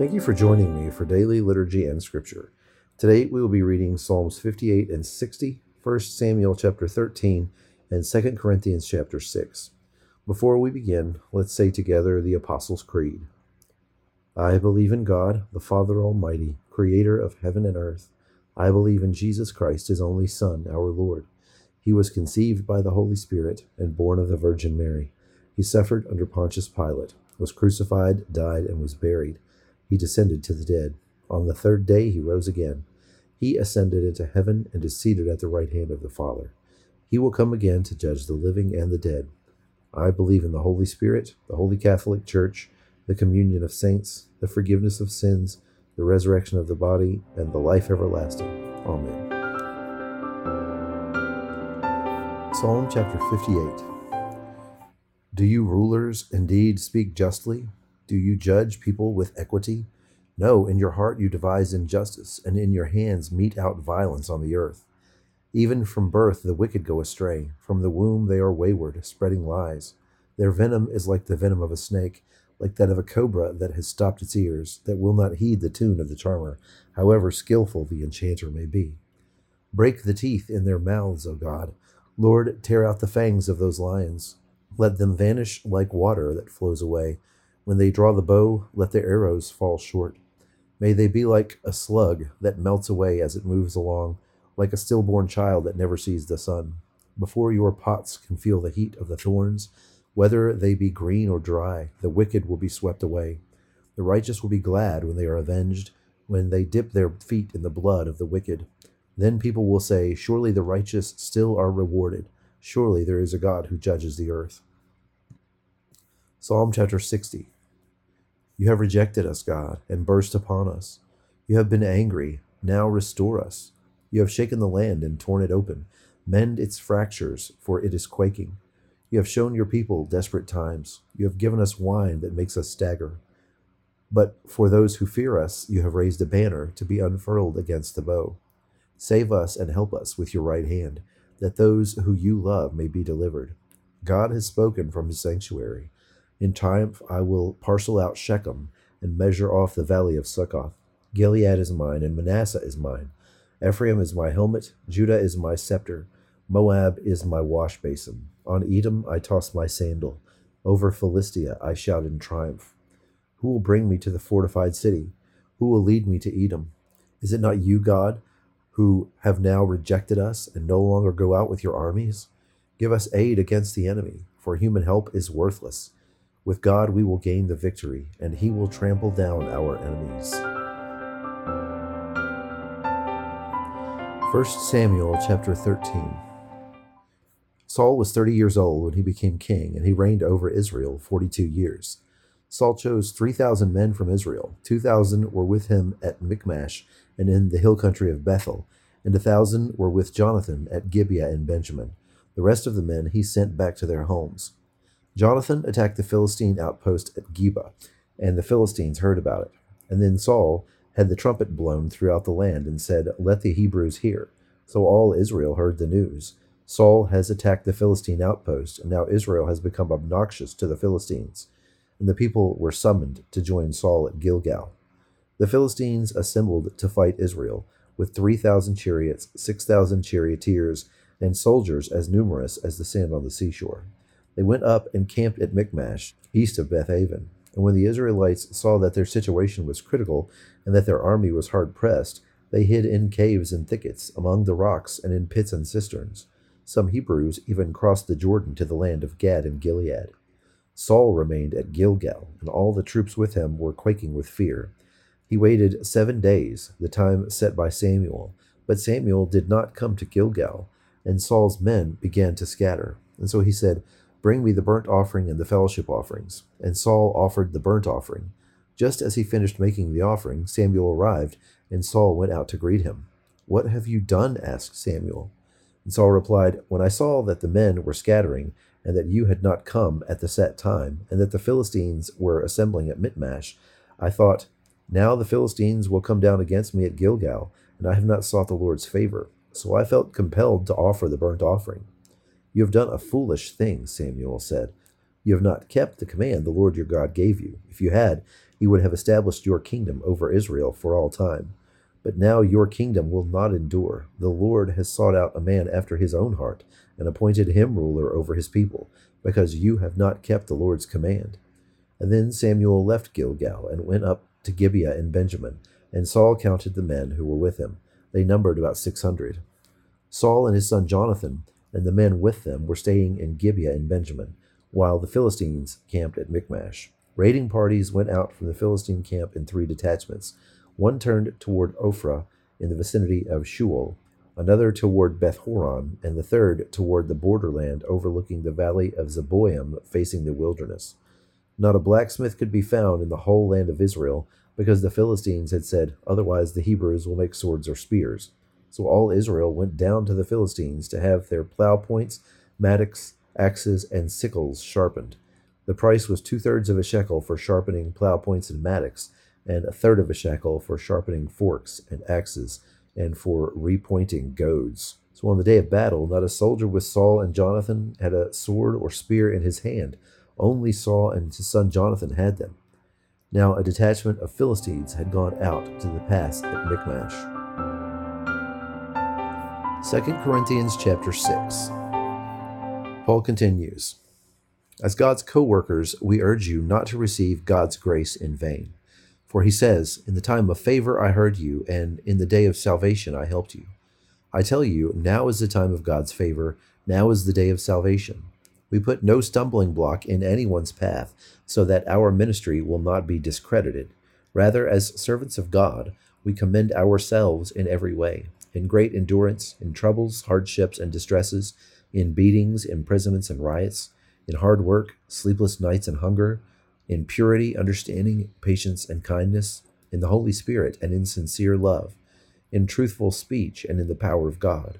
Thank you for joining me for daily liturgy and scripture. Today we will be reading Psalms 58 and 60, 1 Samuel chapter 13, and 2 Corinthians chapter 6. Before we begin, let's say together the Apostles' Creed. I believe in God, the Father Almighty, creator of heaven and earth. I believe in Jesus Christ, his only Son, our Lord. He was conceived by the Holy Spirit and born of the Virgin Mary. He suffered under Pontius Pilate, was crucified, died, and was buried he descended to the dead. On the third day he rose again. He ascended into heaven and is seated at the right hand of the Father. He will come again to judge the living and the dead. I believe in the Holy Spirit, the Holy Catholic Church, the communion of saints, the forgiveness of sins, the resurrection of the body, and the life everlasting. Amen. Psalm chapter 58 Do you rulers indeed speak justly? Do you judge people with equity? No, in your heart you devise injustice, and in your hands mete out violence on the earth. Even from birth the wicked go astray. From the womb they are wayward, spreading lies. Their venom is like the venom of a snake, like that of a cobra that has stopped its ears, that will not heed the tune of the charmer, however skilful the enchanter may be. Break the teeth in their mouths, O God. Lord, tear out the fangs of those lions. Let them vanish like water that flows away when they draw the bow, let their arrows fall short. May they be like a slug that melts away as it moves along, like a stillborn child that never sees the sun. Before your pots can feel the heat of the thorns, whether they be green or dry, the wicked will be swept away. The righteous will be glad when they are avenged, when they dip their feet in the blood of the wicked. Then people will say, Surely the righteous still are rewarded. Surely there is a God who judges the earth. Psalm chapter 60 you have rejected us, God, and burst upon us. You have been angry. Now restore us. You have shaken the land and torn it open. Mend its fractures, for it is quaking. You have shown your people desperate times. You have given us wine that makes us stagger. But for those who fear us, you have raised a banner to be unfurled against the bow. Save us and help us with your right hand, that those who you love may be delivered. God has spoken from his sanctuary. In triumph I will parcel out Shechem and measure off the valley of Succoth. Gilead is mine, and Manasseh is mine. Ephraim is my helmet, Judah is my scepter, Moab is my wash basin. On Edom I toss my sandal. Over Philistia I shout in triumph. Who will bring me to the fortified city? Who will lead me to Edom? Is it not you, God, who have now rejected us and no longer go out with your armies? Give us aid against the enemy, for human help is worthless. With God we will gain the victory, and he will trample down our enemies. 1 Samuel chapter 13. Saul was 30 years old when he became king, and he reigned over Israel 42 years. Saul chose 3,000 men from Israel. 2,000 were with him at Michmash and in the hill country of Bethel, and a thousand were with Jonathan at Gibeah in Benjamin. The rest of the men he sent back to their homes. Jonathan attacked the Philistine outpost at Geba, and the Philistines heard about it. And then Saul had the trumpet blown throughout the land and said, Let the Hebrews hear. So all Israel heard the news. Saul has attacked the Philistine outpost, and now Israel has become obnoxious to the Philistines. And the people were summoned to join Saul at Gilgal. The Philistines assembled to fight Israel, with 3,000 chariots, 6,000 charioteers, and soldiers as numerous as the sand on the seashore. They went up and camped at Michmash, east of Bethaven. And when the Israelites saw that their situation was critical and that their army was hard pressed, they hid in caves and thickets, among the rocks, and in pits and cisterns. Some Hebrews even crossed the Jordan to the land of Gad and Gilead. Saul remained at Gilgal, and all the troops with him were quaking with fear. He waited seven days, the time set by Samuel, but Samuel did not come to Gilgal, and Saul's men began to scatter. And so he said, Bring me the burnt offering and the fellowship offerings. And Saul offered the burnt offering. Just as he finished making the offering, Samuel arrived, and Saul went out to greet him. What have you done? asked Samuel. And Saul replied, When I saw that the men were scattering, and that you had not come at the set time, and that the Philistines were assembling at Michmash, I thought, Now the Philistines will come down against me at Gilgal, and I have not sought the Lord's favor. So I felt compelled to offer the burnt offering. You have done a foolish thing, Samuel said. You have not kept the command the Lord your God gave you. If you had, he would have established your kingdom over Israel for all time. But now your kingdom will not endure. The Lord has sought out a man after his own heart, and appointed him ruler over his people, because you have not kept the Lord's command. And then Samuel left Gilgal and went up to Gibeah in Benjamin, and Saul counted the men who were with him. They numbered about six hundred. Saul and his son Jonathan and the men with them were staying in Gibeah and Benjamin, while the Philistines camped at Michmash. Raiding parties went out from the Philistine camp in three detachments. One turned toward Ophrah in the vicinity of Shual, another toward Beth Horon, and the third toward the borderland overlooking the valley of Zeboim facing the wilderness. Not a blacksmith could be found in the whole land of Israel, because the Philistines had said, Otherwise the Hebrews will make swords or spears. So all Israel went down to the Philistines to have their plow points, mattocks, axes, and sickles sharpened. The price was two thirds of a shekel for sharpening plow points and mattocks, and a third of a shekel for sharpening forks and axes, and for repointing goads. So on the day of battle, not a soldier with Saul and Jonathan had a sword or spear in his hand. Only Saul and his son Jonathan had them. Now a detachment of Philistines had gone out to the pass at Michmash. 2 Corinthians chapter 6. Paul continues. As God's co workers, we urge you not to receive God's grace in vain. For he says, In the time of favor I heard you, and in the day of salvation I helped you. I tell you, now is the time of God's favor, now is the day of salvation. We put no stumbling block in anyone's path, so that our ministry will not be discredited. Rather, as servants of God, we commend ourselves in every way, in great endurance, in troubles, hardships, and distresses, in beatings, imprisonments, and riots in hard work, sleepless nights, and hunger, in purity, understanding, patience, and kindness, in the Holy Spirit, and in sincere love, in truthful speech, and in the power of God,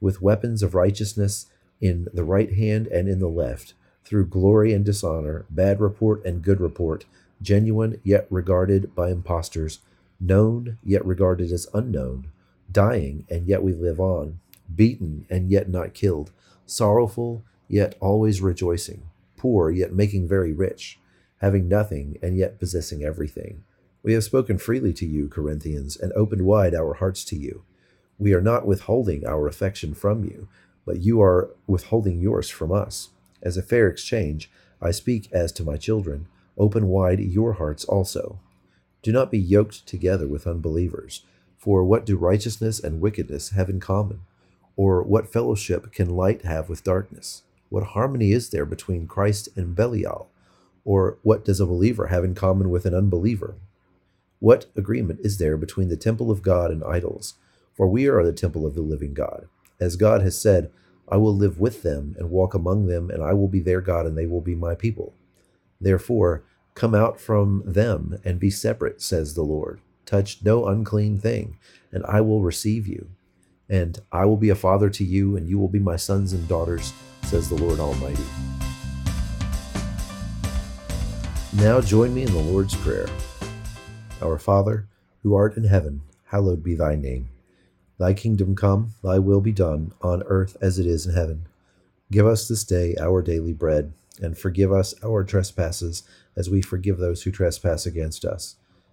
with weapons of righteousness in the right hand and in the left, through glory and dishonor, bad report and good report, genuine yet regarded by impostors, known yet regarded as unknown, dying and yet we live on, beaten and yet not killed, sorrowful yet always rejoicing, poor, yet making very rich, having nothing, and yet possessing everything. We have spoken freely to you, Corinthians, and opened wide our hearts to you. We are not withholding our affection from you, but you are withholding yours from us. As a fair exchange, I speak as to my children. Open wide your hearts also. Do not be yoked together with unbelievers. For what do righteousness and wickedness have in common? Or what fellowship can light have with darkness? What harmony is there between Christ and Belial? Or what does a believer have in common with an unbeliever? What agreement is there between the temple of God and idols? For we are the temple of the living God. As God has said, I will live with them and walk among them, and I will be their God, and they will be my people. Therefore, come out from them and be separate, says the Lord. Touch no unclean thing, and I will receive you. And I will be a father to you, and you will be my sons and daughters says the Lord Almighty. Now join me in the Lord's Prayer. Our Father, who art in heaven, hallowed be thy name. Thy kingdom come, thy will be done, on earth as it is in heaven. Give us this day our daily bread, and forgive us our trespasses, as we forgive those who trespass against us.